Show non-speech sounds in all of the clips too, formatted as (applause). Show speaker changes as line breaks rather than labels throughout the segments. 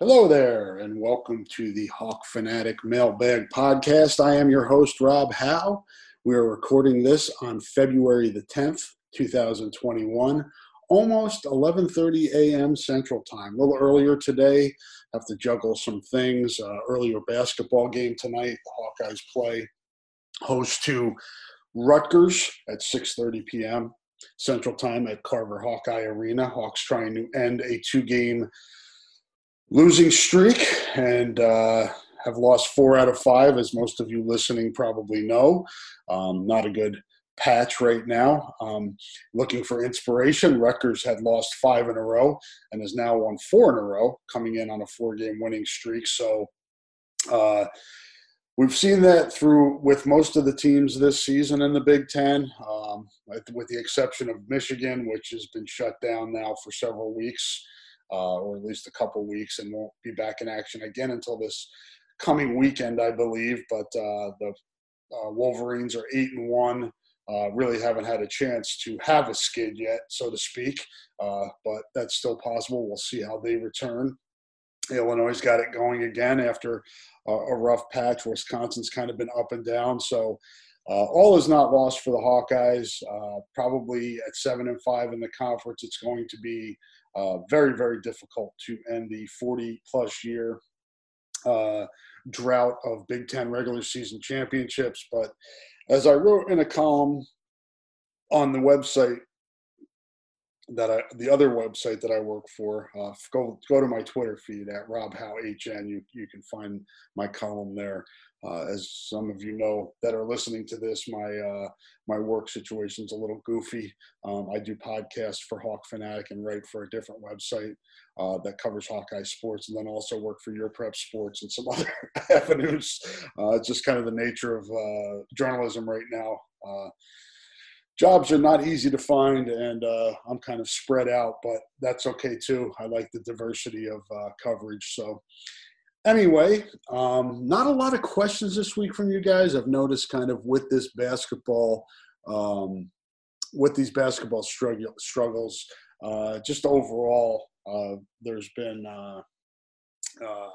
Hello there, and welcome to the Hawk Fanatic Mailbag Podcast. I am your host, Rob Howe. We are recording this on February the 10th, 2021, almost 11:30 a.m. Central Time. A little earlier today. Have to juggle some things. Uh, earlier basketball game tonight. The Hawkeyes play host to Rutgers at 6:30 p.m. Central Time at Carver Hawkeye Arena. Hawks trying to end a two-game losing streak and uh, have lost four out of five, as most of you listening probably know. Um, not a good patch right now. Um, looking for inspiration, Rutgers had lost five in a row and has now won four in a row, coming in on a four-game winning streak. So. Uh, we've seen that through with most of the teams this season in the Big Ten, um, with the exception of Michigan, which has been shut down now for several weeks uh, or at least a couple weeks, and won't be back in action again until this coming weekend, I believe. But uh, the uh, Wolverines are eight and one. Uh, really haven't had a chance to have a skid yet, so to speak. Uh, but that's still possible. We'll see how they return. Illinois got it going again after a rough patch. Wisconsin's kind of been up and down. So uh, all is not lost for the Hawkeyes. Uh, probably at seven and five in the conference, it's going to be uh, very, very difficult to end the 40 plus year uh, drought of Big Ten regular season championships. But as I wrote in a column on the website that I, the other website that I work for, uh, go go to my Twitter feed at Rob Howe HN. You you can find my column there. Uh, as some of you know that are listening to this, my uh, my work situation is a little goofy. Um, I do podcasts for Hawk Fanatic and write for a different website uh, that covers Hawkeye sports, and then also work for Your Prep Sports and some (laughs) other avenues. Uh, it's just kind of the nature of uh, journalism right now. Uh, jobs are not easy to find, and I'm kind of spread out, but that's okay too. I like the diversity of coverage, so anyway, um, not a lot of questions this week from you guys. I've noticed kind of with this basketball, um, with these basketball struggle, struggles, uh, just overall, uh, there's been uh, uh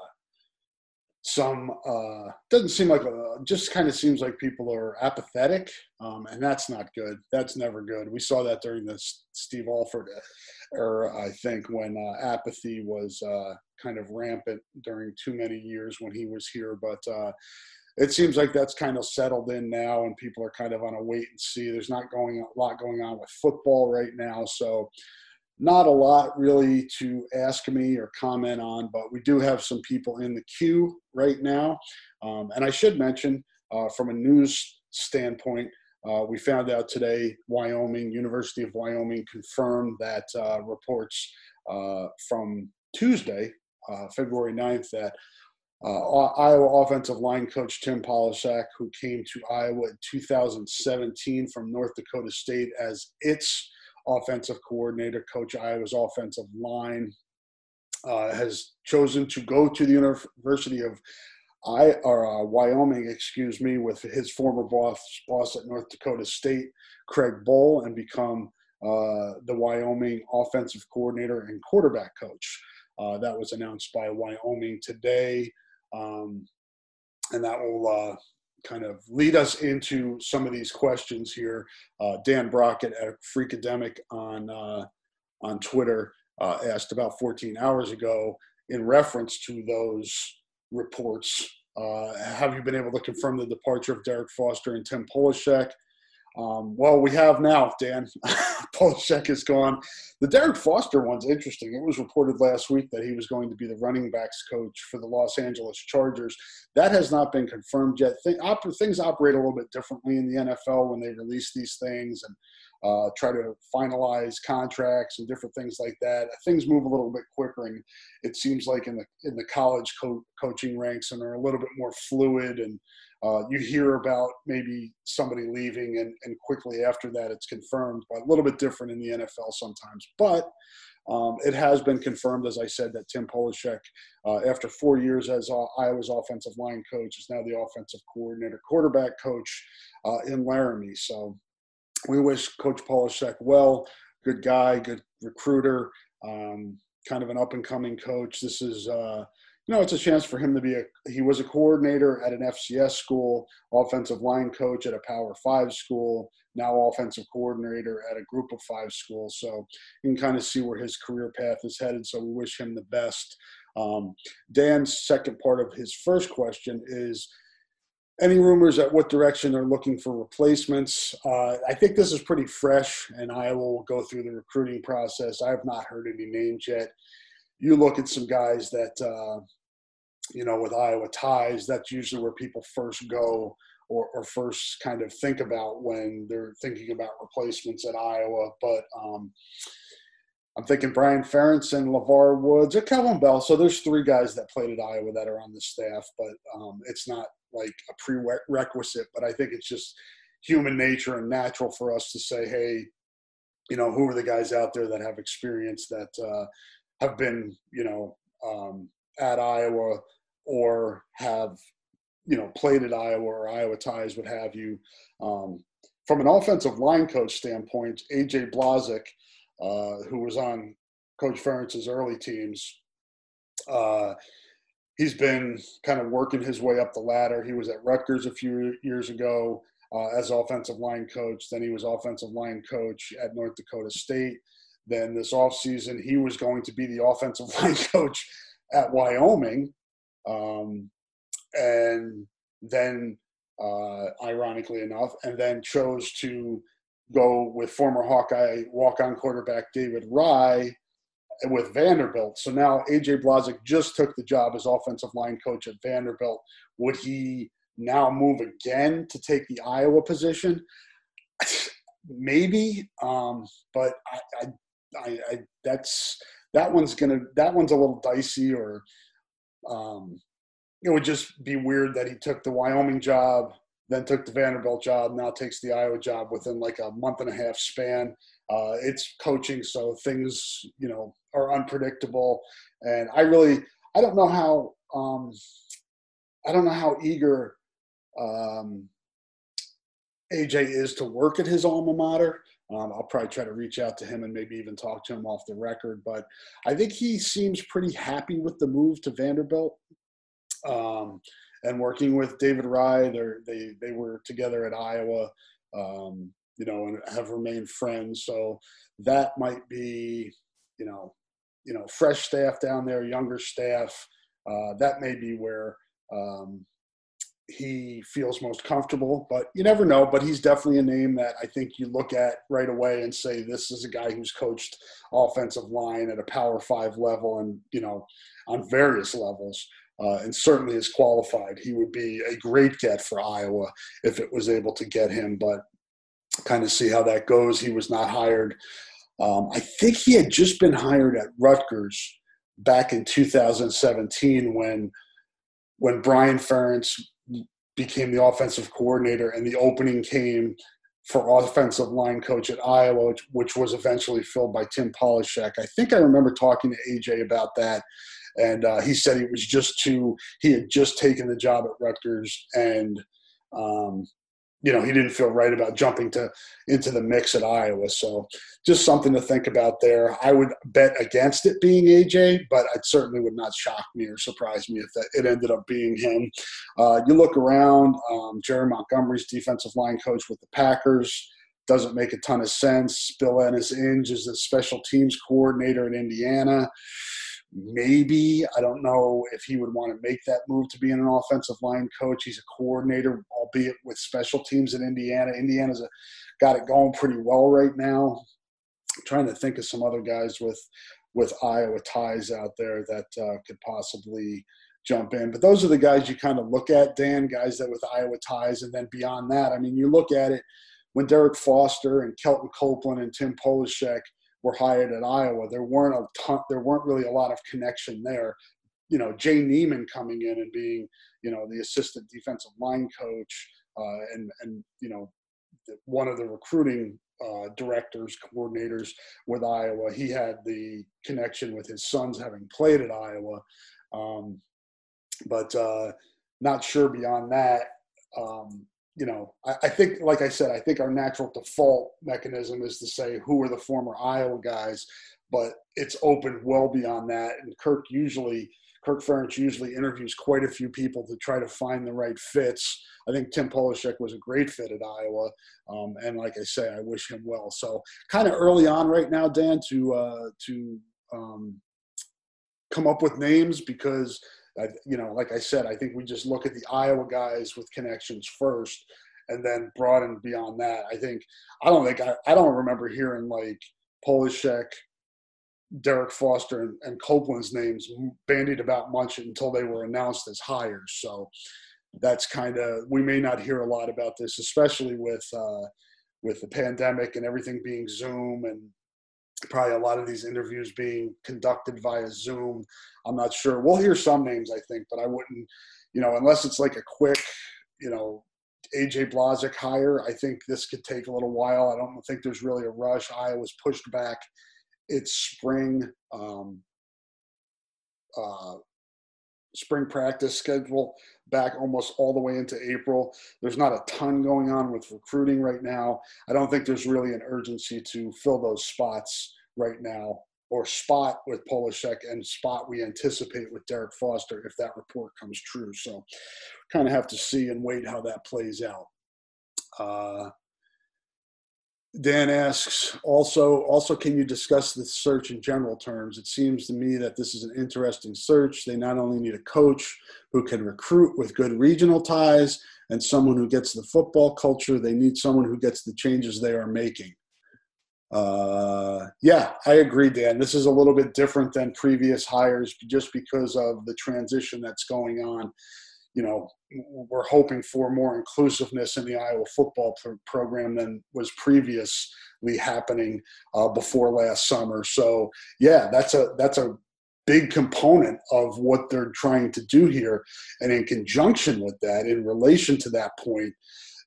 some uh, doesn't seem like a, just kind of seems like people are apathetic um, and that's not good. That's never good. We saw that during the steve alford era i think when uh, apathy was uh, kind of rampant during too many years when he was here but uh, it seems like that's kind of settled in now and people are kind of on a wait and see. There's not going a lot going on with football right now so not a lot really to ask me or comment on, but we do have some people in the queue right now. Um, and I should mention, uh, from a news standpoint, uh, we found out today Wyoming, University of Wyoming, confirmed that uh, reports uh, from Tuesday, uh, February 9th, that uh, Iowa offensive line coach Tim Polasek, who came to Iowa in 2017 from North Dakota State as its offensive coordinator, coach Iowa's offensive line, uh, has chosen to go to the University of I or uh, Wyoming, excuse me, with his former boss boss at North Dakota State, Craig Bohl, and become uh, the Wyoming offensive coordinator and quarterback coach. Uh, that was announced by Wyoming today. Um, and that will uh, kind of lead us into some of these questions here. Uh, Dan Brockett at Freakademic on, uh, on Twitter uh, asked about 14 hours ago in reference to those reports. Uh, have you been able to confirm the departure of Derek Foster and Tim Polasek? Um, well, we have now, Dan. (laughs) Polasek is gone. The Derek Foster one's interesting. It was reported last week that he was going to be the running backs coach for the Los Angeles Chargers. That has not been confirmed yet. things operate a little bit differently in the NFL when they release these things and uh, try to finalize contracts and different things like that. Things move a little bit quicker, and it seems like in the in the college co- coaching ranks, and are a little bit more fluid and uh, you hear about maybe somebody leaving and, and quickly after that it's confirmed, but a little bit different in the NFL sometimes. But um, it has been confirmed, as I said, that Tim Polasek, uh, after four years as uh, Iowa's offensive line coach, is now the offensive coordinator, quarterback coach uh, in Laramie. So we wish Coach Polasek well. Good guy, good recruiter, um, kind of an up and coming coach. This is uh, you know, it's a chance for him to be a. He was a coordinator at an FCS school, offensive line coach at a Power Five school, now offensive coordinator at a Group of Five school. So you can kind of see where his career path is headed. So we wish him the best. Um, Dan's second part of his first question is any rumors at what direction they're looking for replacements. Uh, I think this is pretty fresh, and Iowa will go through the recruiting process. I have not heard any names yet you look at some guys that uh, you know with Iowa ties. That's usually where people first go or, or, first kind of think about when they're thinking about replacements at Iowa. But um, I'm thinking Brian Ferentz LeVar Woods or Kelvin Bell. So there's three guys that played at Iowa that are on the staff, but um, it's not like a prerequisite. But I think it's just human nature and natural for us to say, hey, you know, who are the guys out there that have experience that uh, have been, you know, um, at Iowa or have, you know, played at Iowa or Iowa ties, what have you. Um, from an offensive line coach standpoint, AJ Blazek, uh, who was on Coach Ferentz's early teams, uh, he's been kind of working his way up the ladder. He was at Rutgers a few years ago uh, as offensive line coach. Then he was offensive line coach at North Dakota State. Then this offseason, he was going to be the offensive (laughs) line coach at Wyoming. Um, and then, uh, ironically enough, and then chose to go with former Hawkeye walk on quarterback David Raih with Vanderbilt. So now AJ Blazek just took the job as offensive line coach at Vanderbilt. Would he now move again to take the Iowa position? (sighs) Maybe, um, but I, I, I, I that's that one's gonna that one's a little dicey or um, it would just be weird that he took the Wyoming job, then took the Vanderbilt job, now takes the Iowa job within like a month and a half span. Uh, it's coaching, so things you know are unpredictable, and I really I don't know how um, I don't know how eager um, AJ is to work at his alma mater. Um, I'll probably try to reach out to him and maybe even talk to him off the record. But I think he seems pretty happy with the move to Vanderbilt. Um, and working with David Raih, they they were together at Iowa, um, you know, and have remained friends. So that might be, you know, you know, fresh staff down there, younger staff. Uh, that may be where um, he feels most comfortable, but you never know. But he's definitely a name that I think you look at right away and say, this is a guy who's coached offensive line at a power five level and, you know, on various levels. Uh, and certainly is qualified. He would be a great get for Iowa if it was able to get him, but kind of see how that goes. He was not hired. Um, I think he had just been hired at Rutgers back in 2017 when when Brian Ferentz became the offensive coordinator, and the opening came for offensive line coach at Iowa, which, which was eventually filled by Tim Polasek. I think I remember talking to AJ about that, and uh, he said he was just too. He had just taken the job at Rutgers, and um, you know, he didn't feel right about jumping to into the mix at Iowa. So just something to think about there. I would bet against it being AJ, but it certainly would not shock me or surprise me if that, it ended up being him. Uh, you look around, um, Jerry Montgomery's defensive line coach with the Packers doesn't make a ton of sense. Bill Ennis-Inge is the special teams coordinator in Indiana maybe I don't know if he would want to make that move to be an offensive line coach. He's a coordinator, albeit with special teams in Indiana. Indiana's a, got it going pretty well right now. I'm trying to think of some other guys with with Iowa ties out there that uh, could possibly jump in. But those are the guys you kind of look at, Dan, guys that with Iowa ties, and then beyond that, I mean, you look at it when Derek Foster and Kelton Copeland and Tim Polasek – were hired at Iowa, there weren't a ton, there weren't really a lot of connection there. You know, Jay Niemann coming in and being, you know, the assistant defensive line coach, uh, and and you know, one of the recruiting uh, directors, coordinators with Iowa. He had the connection with his sons having played at Iowa, um, but uh, not sure beyond that. Um, you know, I, I, think, like I said, I think our natural default mechanism is to say who are the former Iowa guys, but it's open well beyond that. And Kirk usually, Kirk Ferentz usually interviews quite a few people to try to find the right fits. I think Tim Polasek was a great fit at Iowa, um, and like I say, I wish him well. So, kind of early on right now, Dan, to uh, to um, come up with names because I, you know, like I said, I think we just look at the Iowa guys with connections first, and then broaden beyond that. I think I don't think I, I don't remember hearing like Polasek, Derek Foster, and, and Copeland's names bandied about much until they were announced as hires. So that's kind of we may not hear a lot about this, especially with uh, with the pandemic and everything being Zoom and probably a lot of these interviews being conducted via Zoom. I'm not sure. We'll hear some names, I think, but I wouldn't, you know, unless it's like a quick, you know, AJ Blazek hire. I think this could take a little while. I don't think there's really a rush. Iowa's pushed back its spring um, uh, spring practice schedule back almost all the way into April. There's not a ton going on with recruiting right now. I don't think there's really an urgency to fill those spots right now or spot with Polasek and spot we anticipate with Derek Foster if that report comes true. So kind of have to see and wait how that plays out. Uh, Dan asks also also can you discuss the search in general terms? It seems to me that this is an interesting search. They not only need a coach who can recruit with good regional ties and someone who gets the football culture, they need someone who gets the changes they are making. Uh, yeah, I agree, Dan. This is a little bit different than previous hires just because of the transition that's going on you know, we're hoping for more inclusiveness in the Iowa football pro- program than was previously happening uh, before last summer. So, yeah, that's a that's a big component of what they're trying to do here. And in conjunction with that, in relation to that point,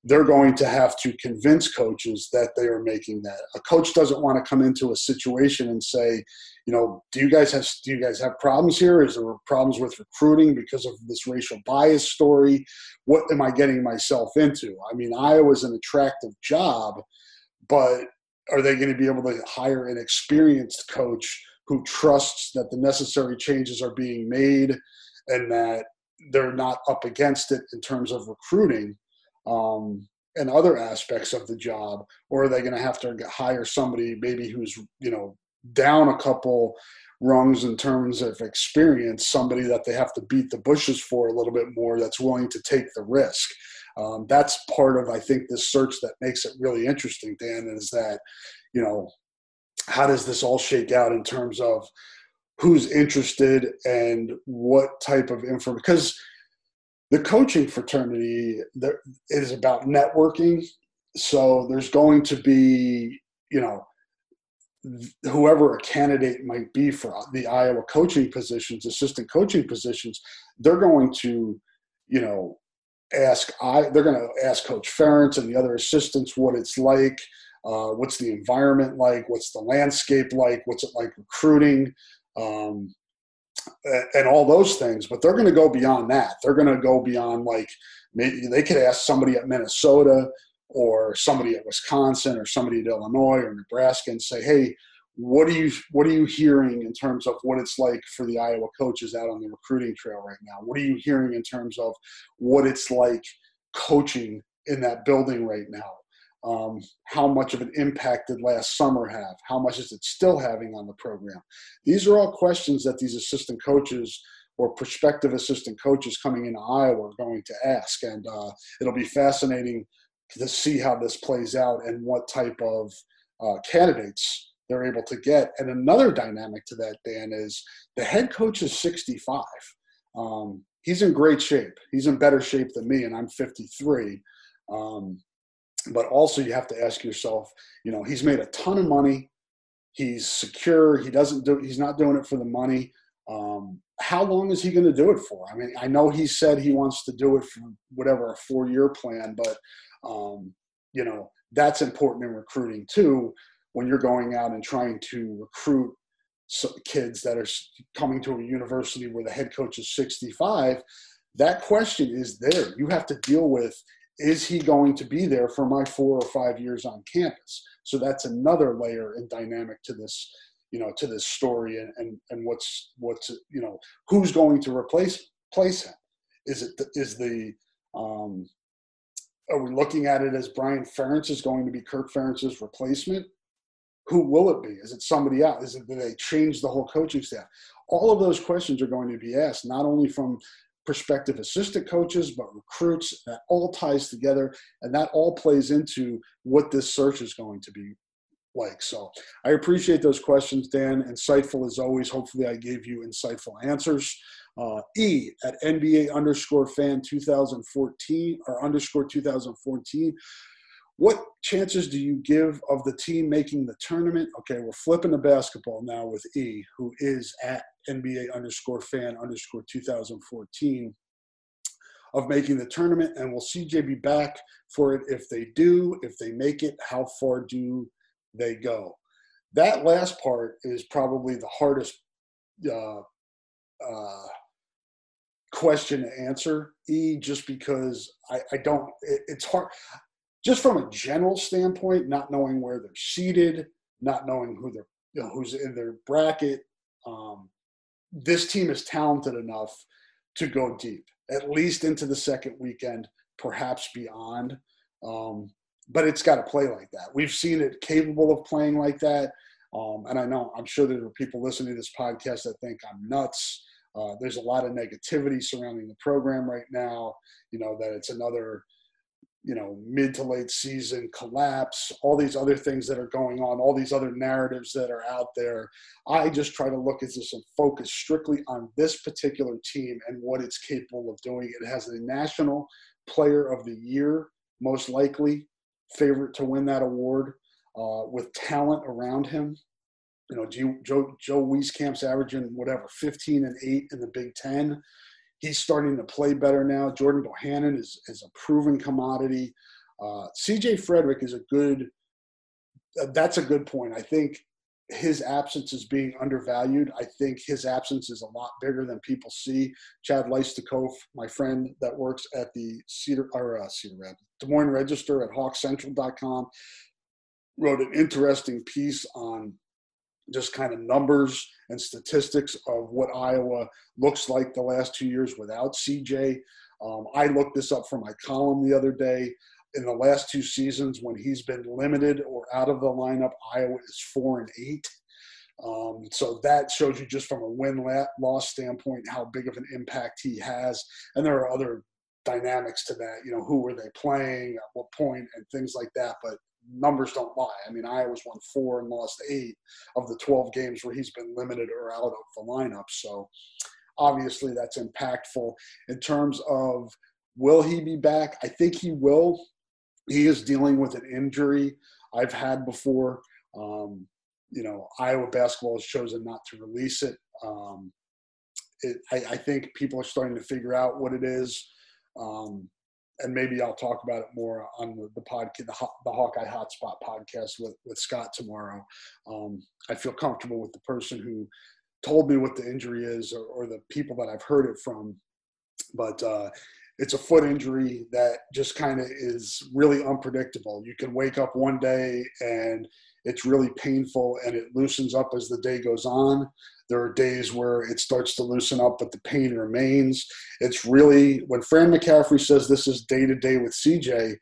they're going to have to convince coaches that they are making that. A coach doesn't want to come into a situation and say, you know, do you guys have do you guys have problems here? Is there problems with recruiting because of this racial bias story? What am I getting myself into? I mean, Iowa's an attractive job, but are they going to be able to hire an experienced coach who trusts that the necessary changes are being made and that they're not up against it in terms of recruiting? Um, and other aspects of the job, or are they going to have to hire somebody maybe who's you know down a couple rungs in terms of experience, somebody that they have to beat the bushes for a little bit more, that's willing to take the risk. Um, that's part of I think this search that makes it really interesting, Dan, is that you know how does this all shake out in terms of who's interested and what type of info because the coaching fraternity is about networking. So there's going to be you know whoever a candidate might be for the iowa coaching positions assistant coaching positions they're going to you know ask i they're going to ask coach ferentz and the other assistants what it's like uh, what's the environment like what's the landscape like what's it like recruiting? Um, and all those things, but they're going to go beyond that. They're going to go beyond like maybe they could ask somebody at Minnesota or somebody at Wisconsin or somebody at Illinois or Nebraska and say, hey, what are you what are you hearing in terms of what it's like for the Iowa coaches out on the recruiting trail right now? What are you hearing in terms of what it's like coaching in that building right now? Um, how much of an impact did last summer have? How much is it still having on the program? These are all questions that these assistant coaches or prospective assistant coaches coming into Iowa are going to ask, and uh, it'll be fascinating to see how this plays out and what type of uh, candidates they're able to get. And another dynamic to that, Dan, is the head coach is 65. Um, he's in great shape. He's in better shape than me, and I'm 53. Um, but also, you have to ask yourself, you know, he's made a ton of money. He's secure. He doesn't do. He's not doing it for the money. Um, how long is he going to do it for? I mean, I know he said he wants to do it for whatever a four-year plan, but um, you know that's important in recruiting too when you're going out and trying to recruit kids that are coming to a university where the head coach is 65 that question is there you have to deal with is he going to be there for my four or five years on campus so that's another layer and dynamic to this you know to this story and and, and what's what's you know who's going to replace place him is it is the um are we looking at it as Brian Ferentz is going to be Kirk Ferentz's replacement who will it be? Is it somebody else? Is it do they change the whole coaching staff? All of those questions are going to be asked, not only from prospective assistant coaches, but recruits. That all ties together, and that all plays into what this search is going to be like. So I appreciate those questions, Dan. Insightful as always. Hopefully, I gave you insightful answers. Uh, e at NBA underscore fan 2014 or underscore 2014. What chances do you give of the team making the tournament? Okay, we're flipping the basketball now with E, who is at NBA underscore fan underscore 2014 of making the tournament. And will CJ be back for it? If they do, if they make it, how far do they go? That last part is probably the hardest uh, uh, question to answer, E, just because I, I don't, it, it's hard just from a general standpoint, not knowing where they're seated, not knowing who they're you know, who's in their bracket. Um, this team is talented enough to go deep, at least into the second weekend, perhaps beyond. Um, but it's got to play like that. We've seen it capable of playing like that. Um, and I know, I'm sure there are people listening to this podcast that think I'm nuts. Uh, there's a lot of negativity surrounding the program right now. You know that it's another you know mid to late season collapse all these other things that are going on all these other narratives that are out there. I just try to look at this and focus strictly on this particular team and what it's capable of doing. It has a national player of the year most likely favorite to win that award uh, with talent around him. You know joe joe wieskamp's averaging whatever 15 and 8 in the big 10 he's starting to play better now. Jordan Bohannon is, is a proven commodity. Uh, CJ Frederick is a good, uh, that's a good point. I think his absence is being undervalued. I think his absence is a lot bigger than people see. Chad Leistikow, my friend that works at the Cedar, or uh, Cedar Rapids, Des Moines Register at hawkcentral.com, wrote an interesting piece on just kind of numbers and statistics of what Iowa looks like the last two years without CJ. Um, I looked this up for my column the other day. In the last two seasons, when he's been limited or out of the lineup, Iowa is four and eight. Um, so that shows you just from a win loss standpoint how big of an impact he has. And there are other dynamics to that. You know, who were they playing at what point and things like that. But numbers don't lie. I mean, Iowa's won four and lost eight of the 12 games where he's been limited or out of the lineup. So obviously that's impactful in terms of will he be back? I think he will. He is dealing with an injury I've had before. Um, you know, Iowa basketball has chosen not to release it. Um, it I, I, think people are starting to figure out what it is. Um, and maybe I'll talk about it more on the, the podcast, the, the Hawkeye Hotspot podcast with, with Scott tomorrow. Um, I feel comfortable with the person who told me what the injury is or, or, the people that I've heard it from. But uh, it's a foot injury that just kind of is really unpredictable. You can wake up one day and it's really painful and it loosens up as the day goes on. There are days where it starts to loosen up, but the pain remains. It's really, when Fran McCaffery says this is day to day with CJ,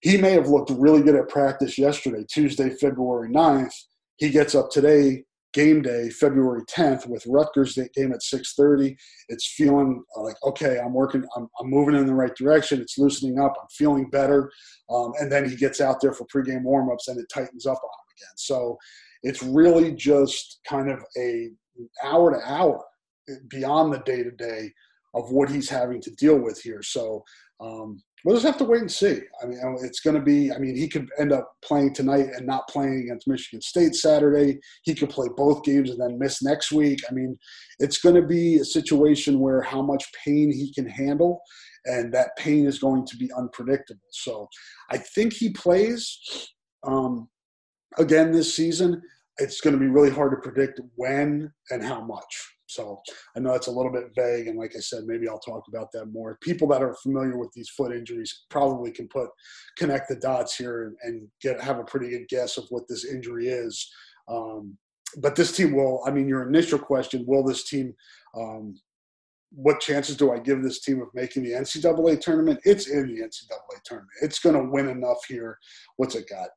he may have looked really good at practice yesterday, Tuesday, February 9th. He gets up today, game day, February 10th, with Rutgers game at 6:30. It's feeling like okay, I'm working, I'm, I'm moving in the right direction. It's loosening up. I'm feeling better. Um, and then he gets out there for pregame warmups, and it tightens up on him again. So it's really just kind of a hour to hour beyond the day to day of what he's having to deal with here. So um, we'll just have to wait and see. I mean, it's going to be. I mean, he could end up playing tonight and not playing against Michigan State Saturday. He could play both games and then miss next week. I mean, it's going to be a situation where how much pain he can handle, and that pain is going to be unpredictable. So, I think he plays. Um, again this season, it's going to be really hard to predict when and how much. So I know that's a little bit vague, and like I said, maybe I'll talk about that more. People that are familiar with these foot injuries probably can put connect the dots here and, and get have a pretty good guess of what this injury is. Um, but this team will. I mean, your initial question: Will this team? Um, what chances do I give this team of making the NCAA tournament? It's in the NCAA tournament. It's going to win enough here. What's it got?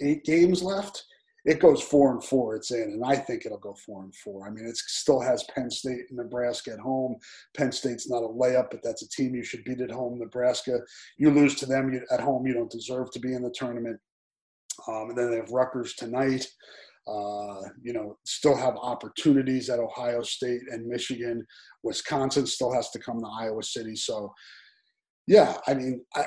Eight games left. It goes four and four. It's in, and I think it'll go four and four. I mean, it still has Penn State and Nebraska at home. Penn State's not a layup, but that's a team you should beat at home. Nebraska, you lose to them you, at home, you don't deserve to be in the tournament. Um, and then they have Rutgers tonight. Uh, you know, still have opportunities at Ohio State and Michigan. Wisconsin still has to come to Iowa City. So, yeah, I mean, I,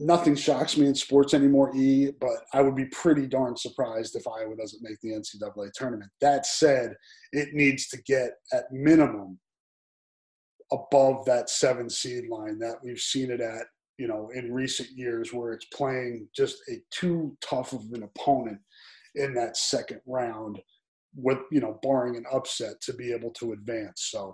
nothing shocks me in sports anymore, E, but I would be pretty darn surprised if Iowa doesn't make the NCAA tournament. That said, it needs to get at minimum above that seven seed line that we've seen it at, you know, in recent years where it's playing just a too tough of an opponent in that second round with, you know, barring an upset to be able to advance. So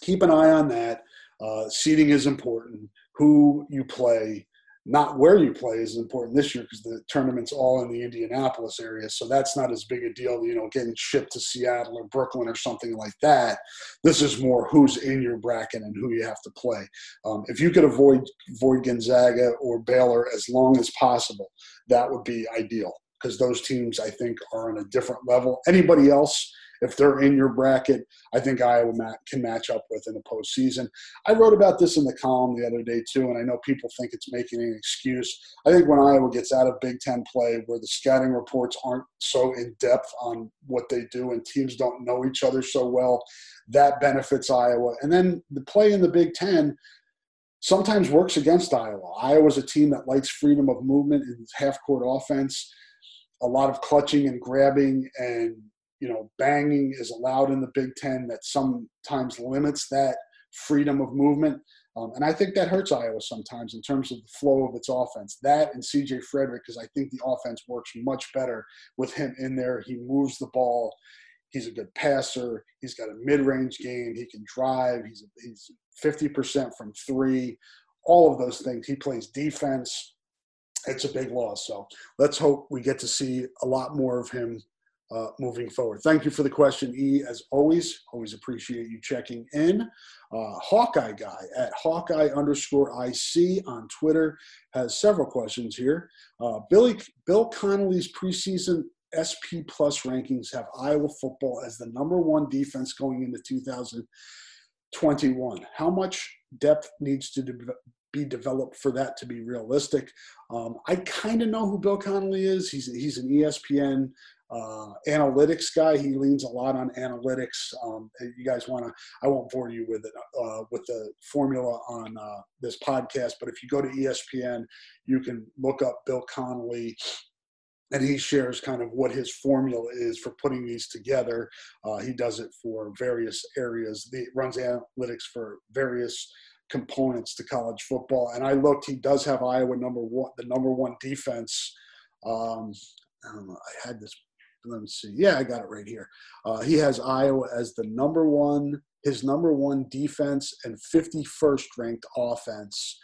keep an eye on that. Uh, seeding is important. Who you play, not where you play is important this year because the tournament's all in the Indianapolis area. So that's not as big a deal, you know, getting shipped to Seattle or Brooklyn or something like that. This is more who's in your bracket and who you have to play. Um, if you could avoid avoid Gonzaga or Baylor as long as possible, that would be ideal because those teams I think are on a different level. Anybody else if they're in your bracket, I think Iowa can match up with in the postseason. I wrote about this in the column the other day too, and I know people think it's making an excuse. I think when Iowa gets out of Big Ten play, where the scouting reports aren't so in depth on what they do and teams don't know each other so well, that benefits Iowa. And then the play in the Big Ten sometimes works against Iowa. Iowa's a team that likes freedom of movement and half court offense, a lot of clutching and grabbing and you know, banging is allowed in the Big Ten that sometimes limits that freedom of movement. Um, and I think that hurts Iowa sometimes in terms of the flow of its offense. That and CJ Frederick, because I think the offense works much better with him in there. He moves the ball. He's a good passer. He's got a mid-range game. He can drive. He's he's 50% from three. All of those things. He plays defense. It's a big loss. So let's hope we get to see a lot more of him uh, moving forward. Thank you for the question, E. As always, always appreciate you checking in. Uh, Hawkeye guy at Hawkeye underscore IC on Twitter has several questions here. Uh, Billy Bill Connelly's preseason SP plus rankings have Iowa football as the number one defense going into 2021. How much depth needs to de- be developed for that to be realistic? Um, I kind of know who Bill Connelly is. He's he's an ESPN uh, analytics guy. He leans a lot on analytics. Um, you guys want to, I won't bore you with it, uh, with the formula on uh, this podcast, but if you go to ESPN, you can look up Bill Connelly and he shares kind of what his formula is for putting these together. Uh, he does it for various areas. He runs analytics for various components to college football. And I looked, he does have Iowa number one, the number one defense. Um, I know. I had this let me see. Yeah, I got it right here. Uh, he has Iowa as the number one his number one defense and 51st ranked offense.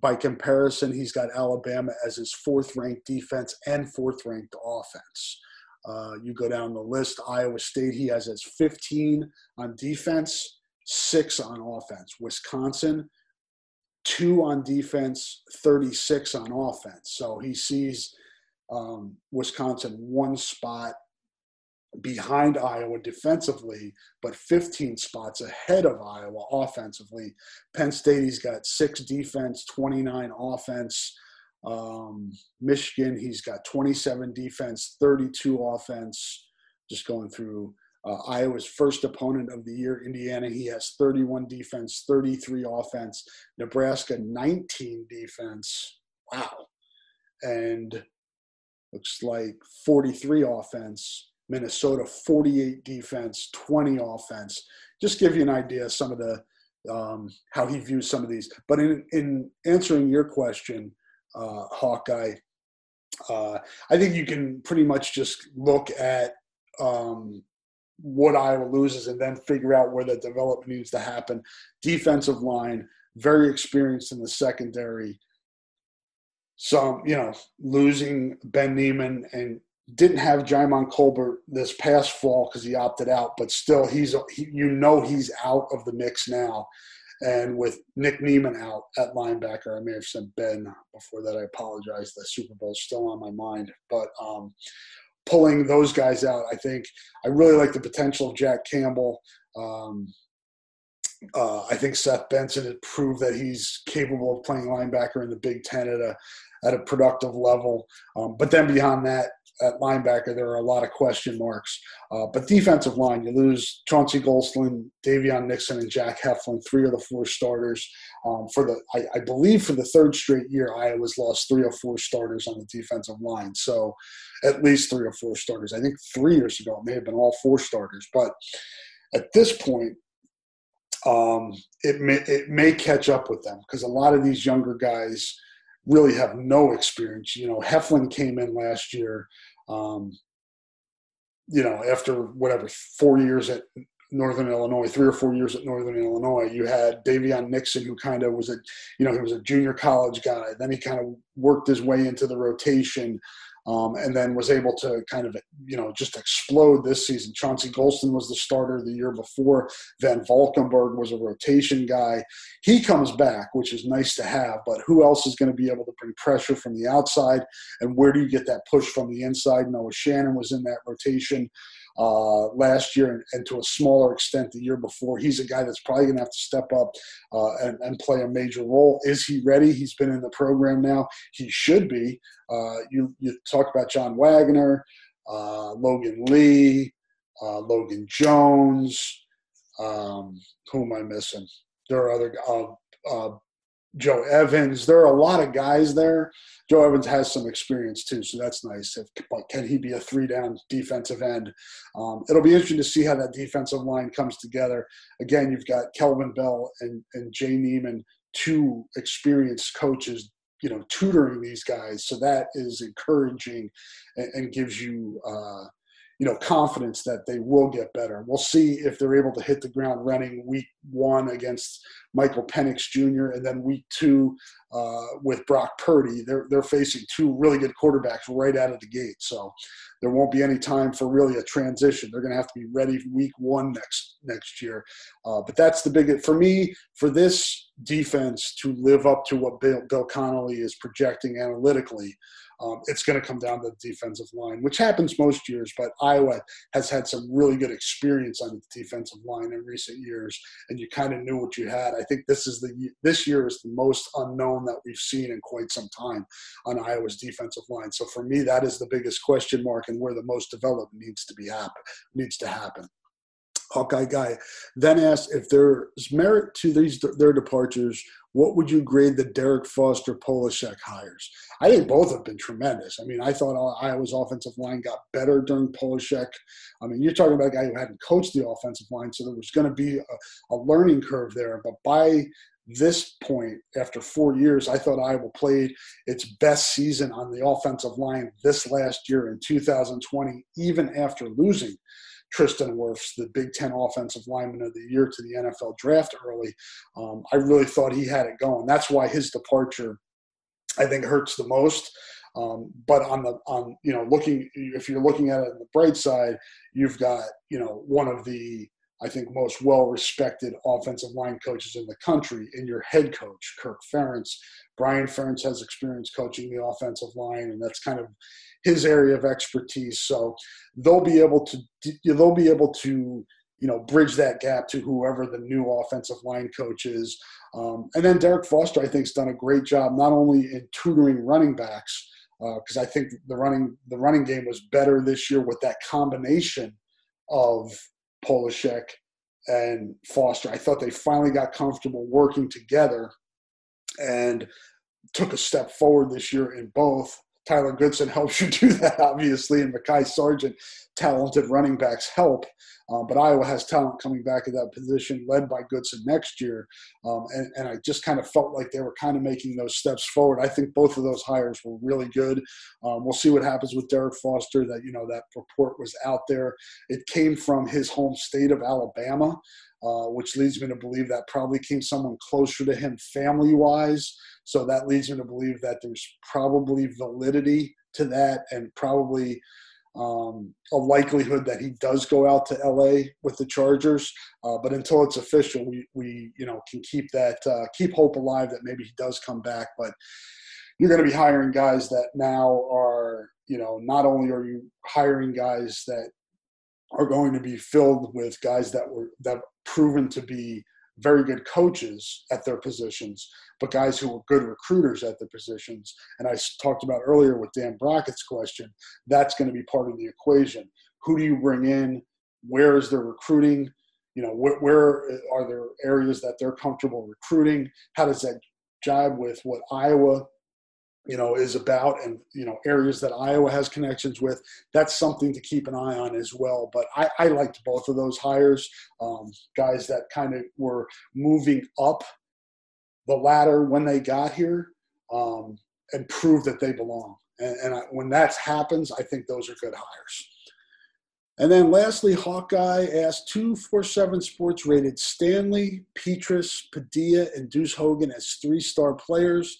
By comparison, he's got Alabama as his fourth ranked defense and fourth ranked offense. Uh, you go down the list, Iowa State, he has as 15 on defense, six on offense. Wisconsin, two on defense, 36 on offense. So he sees um, Wisconsin one spot behind Iowa defensively, but 15 spots ahead of Iowa offensively. Penn State, he's got six defense, 29 offense. Um, Michigan, he's got 27 defense, 32 offense. Just going through uh, Iowa's first opponent of the year, Indiana, he has 31 defense, 33 offense. Nebraska, 19 defense. Wow. And looks like 43 offense. Minnesota 48 defense, 20 offense. Just give you an idea of some of the um, how he views some of these. But in in answering your question, uh, Hawkeye, uh, I think you can pretty much just look at um, what Iowa loses and then figure out where the development needs to happen. Defensive line, very experienced in the secondary. Some, you know, losing Ben Niemann and didn't have Djimon Colbert this past fall because he opted out, but still, he's he, you know he's out of the mix now. And with Nick Niemann out at linebacker, I may have said Ben before that. I apologize. The Super Bowl is still on my mind, but um, pulling those guys out, I think I really like the potential of Jack Campbell. Um, uh, I think Seth Benson had proved that he's capable of playing linebacker in the Big Ten at a at a productive level. Um, but then beyond that, at linebacker, there are a lot of question marks. Uh, but defensive line, you lose Chauncey Golston, Daviyon Nixon, and Jack Heflin, three of the four starters. Um, for the, I, I, believe for the third straight year, Iowa's lost three or four starters on the defensive line. So at least three or four starters. I think three years ago it may have been all four starters. But at this point, um, it may it may catch up with them because a lot of these younger guys really have no experience. You know, Heflin came in last year, um, you know, after whatever four years at Northern Illinois, three or four years at Northern Illinois. You had Daviyon Nixon, who kind of was a, you know, he was a junior college guy. Then he kind of worked his way into the rotation um, and then was able to kind of, you know, just explode this season. Chauncey Golston was the starter the year before. VanValkenburg was a rotation guy. He comes back, which is nice to have, but who else is going to be able to bring pressure from the outside? And where do you get that push from the inside? Noah Shannon was in that rotation uh, last year and, and, to a smaller extent the year before. He's a guy that's probably going to have to step up uh, and, and, play a major role. Is he ready? He's been in the program now. He should be. Uh, you, you talk about John Waggoner, uh, Logan Lee, uh, Logan Jones. Um, who am I missing? There are other uh, Joe Evans. There are a lot of guys there. Joe Evans has some experience too, so that's nice. If, but can he be a three down defensive end? Um, it'll be interesting to see how that defensive line comes together. Again, you've got Kelvin Bell and, and Jay Niemann, two experienced coaches, you know, tutoring these guys. So that is encouraging and, and gives you. Uh, you know confidence that they will get better. We'll see if they're able to hit the ground running week one against Michael Penix Jr. and then week two uh, with Brock Purdy. They're they're facing two really good quarterbacks right out of the gate, so there won't be any time for really a transition. They're going to have to be ready week one next next year. Uh, but that's the big for me for this defense to live up to what Bill, Bill Connelly is projecting analytically. Um, it's going to come down to the defensive line, which happens most years. But Iowa has had some really good experience on the defensive line in recent years, and you kind of knew what you had. I think this is the this year is the most unknown that we've seen in quite some time on Iowa's defensive line. So for me, that is the biggest question mark and where the most development needs to be happen needs to happen. Hawkeye guy then asked if there's merit to these their departures what would you grade the Derek Foster Polasek hires? I think both have been tremendous. I mean, I thought Iowa's offensive line got better during Polasek. I mean, you're talking about a guy who hadn't coached the offensive line, so there was going to be a, a learning curve there. But by this point, after four years, I thought Iowa played its best season on the offensive line this last year in 2020, even after losing Tristan Wirfs, the Big Ten Offensive Lineman of the Year, to the NFL draft early. Um, I really thought he had it going. That's why his departure, I think, hurts the most. Um, but on the on you know looking if you're looking at it on the bright side, you've got you know one of the I think most well respected offensive line coaches in the country in your head coach Kirk Ferentz. Brian Ferentz has experience coaching the offensive line, and that's kind of his area of expertise. So they'll be able to they'll be able to you know bridge that gap to whoever the new offensive line coach is. Um, and then Derek Foster, I think, has done a great job not only in tutoring running backs because uh, I think the running the running game was better this year with that combination of Polasek and Foster. I thought they finally got comfortable working together and took a step forward this year in both. Tyler Goodson (laughs) helps you do that, obviously, and Mekhi Sargent, talented running backs help. Uh, but Iowa has talent coming back at that position, led by Goodson next year. Um, and, and I just kind of felt like they were kind of making those steps forward. I think both of those hires were really good. Um, we'll see what happens with Derek Foster. That you know that report was out there. It came from his home state of Alabama. Uh, which leads me to believe that probably came someone closer to him family wise. So that leads me to believe that there's probably validity to that and probably um, a likelihood that he does go out to LA with the Chargers. Uh, but until it's official, we, we you know can keep that uh, keep hope alive that maybe he does come back. But you're going to be hiring guys that now are you know not only are you hiring guys that are going to be filled with guys that were that proven to be very good coaches at their positions, but guys who were good recruiters at the positions. And I talked about earlier with Dan Brockett's question, that's going to be part of the equation. Who do you bring in? Where is their recruiting? You know, where, where are there areas that they're comfortable recruiting? How does that jibe with what Iowa you know is about and you know areas that iowa has connections with that's something to keep an eye on as well. But i, I liked both of those hires um, guys that kind of were moving up the ladder when they got here um, and prove that they belong. And, and I, when that happens i think those are good hires. And then lastly, Hawkeye asked 247 Sports rated Stanley, Petras, Padilla, and Deuce Hogan as three star players.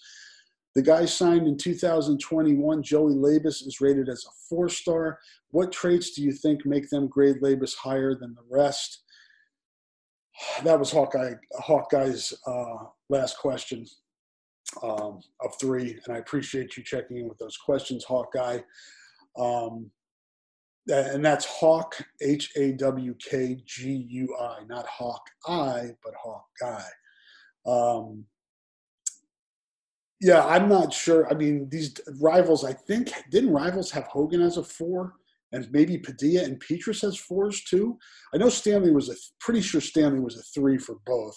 The guy signed in 2021, Joey Labas, is rated as a four star. What traits do you think make them grade Labas higher than the rest? That was Hawkeye, Hawkeye's uh, last question um, of three, and I appreciate you checking in with those questions, Hawkeye. Um, and that's Hawk, H A W K G U I, not Hawk I, but Hawk Guy. Um, yeah, I'm not sure. I mean, these rivals, I think, didn't rivals have Hogan as a four? And maybe Padilla and Petras has fours too. I know Stanley was a pretty sure Stanley was a three for both,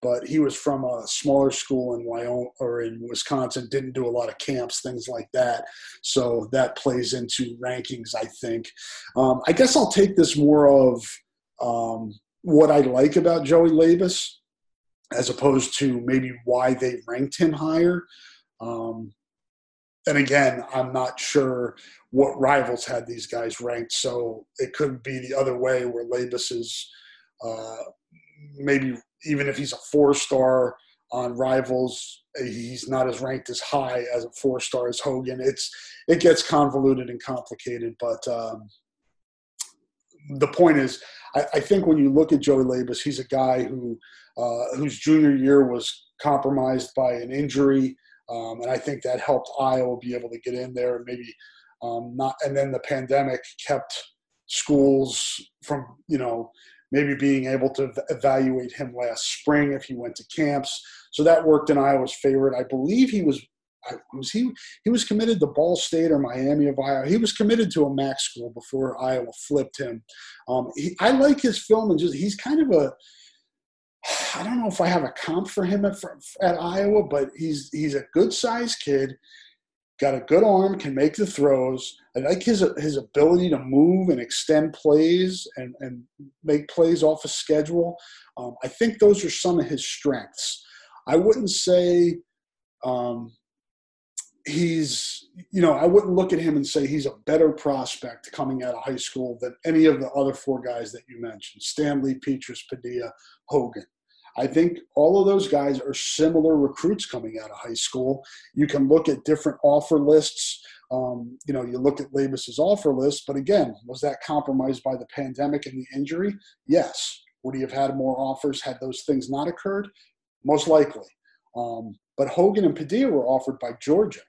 but he was from a smaller school in Wyoming or in Wisconsin, didn't do a lot of camps, things like that. So that plays into rankings, I think. Um, I guess I'll take this more of um, what I like about Joey Labas as opposed to maybe why they ranked him higher. Um, and again, I'm not sure what rivals had these guys ranked, so it could be the other way where Labas is uh, maybe even if he's a four star on rivals, he's not as ranked as high as a four star as Hogan. It's it gets convoluted and complicated, but um, the point is, I, I, think when you look at Joey Labas, he's a guy who uh, whose junior year was compromised by an injury, um, and I think that helped Iowa be able to get in there and maybe um, not. And then the pandemic kept schools from you know maybe being able to evaluate him last spring if he went to camps. So that worked in Iowa's favor. I believe he was was he he was committed to Ball State or Miami of Iowa. He was committed to a MAC school before Iowa flipped him. Um, he, I like his film and just he's kind of a I don't know if I have a comp for him at, at Iowa, but he's he's a good sized kid, got a good arm, can make the throws. I like his his ability to move and extend plays and, and make plays off a schedule. Um, I think those are some of his strengths. I wouldn't say um, he's you know I wouldn't look at him and say he's a better prospect coming out of high school than any of the other four guys that you mentioned: Stanley, Petras, Padilla, Hogan. I think all of those guys are similar recruits coming out of high school. You can look at different offer lists. Um, you know, you look at Labas's offer list, but again, was that compromised by the pandemic and the injury? Yes. Would he have had more offers had those things not occurred? Most likely. Um, but Hogan and Padilla were offered by Georgia.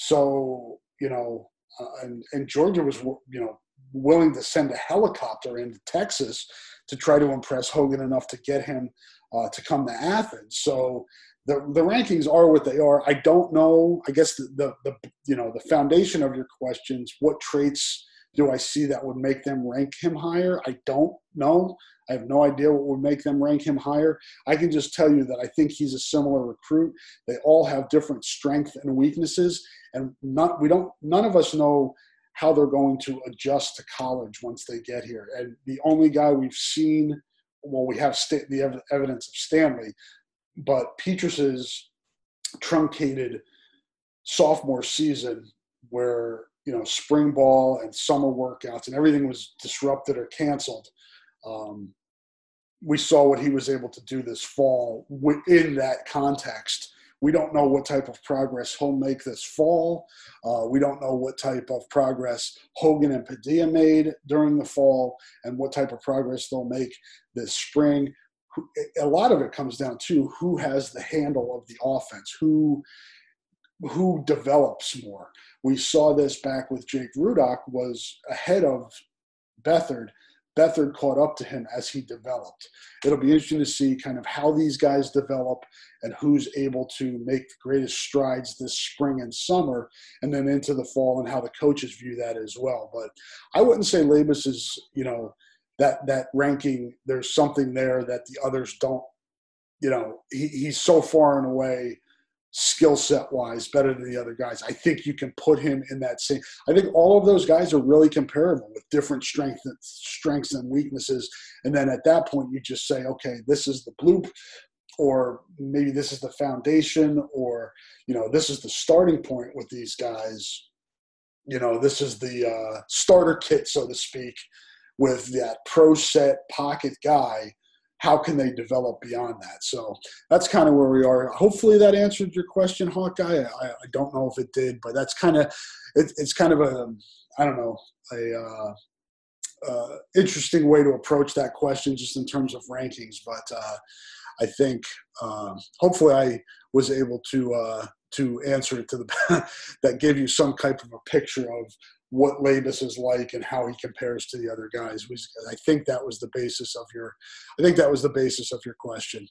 So, you know, uh, and, and Georgia was, you know, willing to send a helicopter into Texas to try to impress Hogan enough to get him uh, to come to Athens. So the, the rankings are what they are. I don't know. I guess the, the, the you know the foundation of your questions. What traits do I see that would make them rank him higher? I don't know. I have no idea what would make them rank him higher. I can just tell you that I think he's a similar recruit. They all have different strengths and weaknesses, and not we don't none of us know how they're going to adjust to college once they get here. And the only guy we've seen, well, we have st- the evidence of Stanley, but Petras's truncated sophomore season, where you know spring ball and summer workouts and everything was disrupted or canceled. Um, we saw what he was able to do this fall within that context. We don't know what type of progress he'll make this fall. Uh, we don't know what type of progress Hogan and Padilla made during the fall and what type of progress they'll make this spring. A lot of it comes down to who has the handle of the offense, who who develops more. We saw this back with Jake Rudock was ahead of Beathard Beathard caught up to him as he developed. It'll be interesting to see kind of how these guys develop and who's able to make the greatest strides this spring and summer, and then into the fall, and how the coaches view that as well. But I wouldn't say Labas is, you know, that that ranking. There's something there that the others don't. You know, he, he's so far and away skill set wise better than the other guys. I think you can put him in that same. I think all of those guys are really comparable with different strengths, strengths and weaknesses. And then at that point, you just say, okay, this is the bloop, or maybe this is the foundation, or you know, this is the starting point with these guys. You know, this is the uh, starter kit, so to speak, with that pro set pocket guy how can they develop beyond that? So that's kind of where we are. Hopefully that answered your question, Hawkeye. I, I don't know if it did, but that's kind of it, it's kind of a I don't know a uh, uh, interesting way to approach that question, just in terms of rankings. But uh, I think um, hopefully I was able to uh, to answer it to the (laughs) that gave you some type of a picture of what Labas is like and how he compares to the other guys. I think that was the basis of your, I think that was the basis of your question,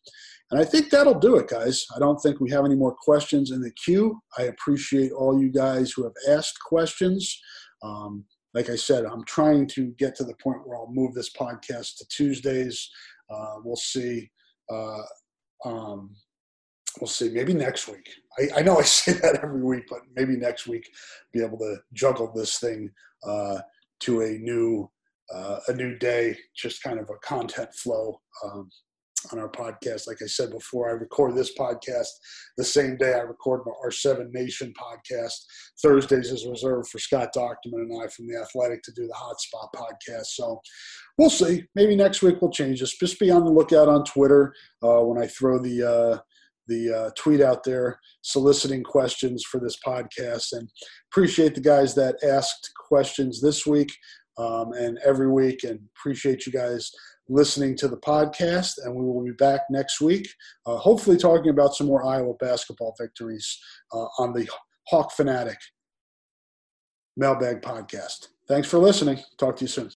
and I think that'll do it, guys. I don't think we have any more questions in the queue. I appreciate all you guys who have asked questions. Um, like I said, I'm trying to get to the point where I'll move this podcast to Tuesdays. Uh, we'll see. Uh, um, we'll see. Maybe next week. I, I, know I (laughs) say that every week, but maybe next week be able to juggle this thing uh, to a new uh, a new day, just kind of a content flow um, on our podcast. Like I said before, I record this podcast the same day I record our Seven Nation podcast. Thursdays is reserved for Scott Dochterman and I from the Athletic to do the Hotspot podcast. So we'll see. Maybe next week we'll change this. Just be on the lookout on Twitter uh, when I throw the uh, the uh, tweet out there soliciting questions for this podcast. And appreciate the guys that asked questions this week um, and every week. And appreciate you guys listening to the podcast. And we will be back next week uh, hopefully talking about some more iowa basketball victories uh, on the hawk fanatic mailbag podcast. Thanks for listening. Talk to you soon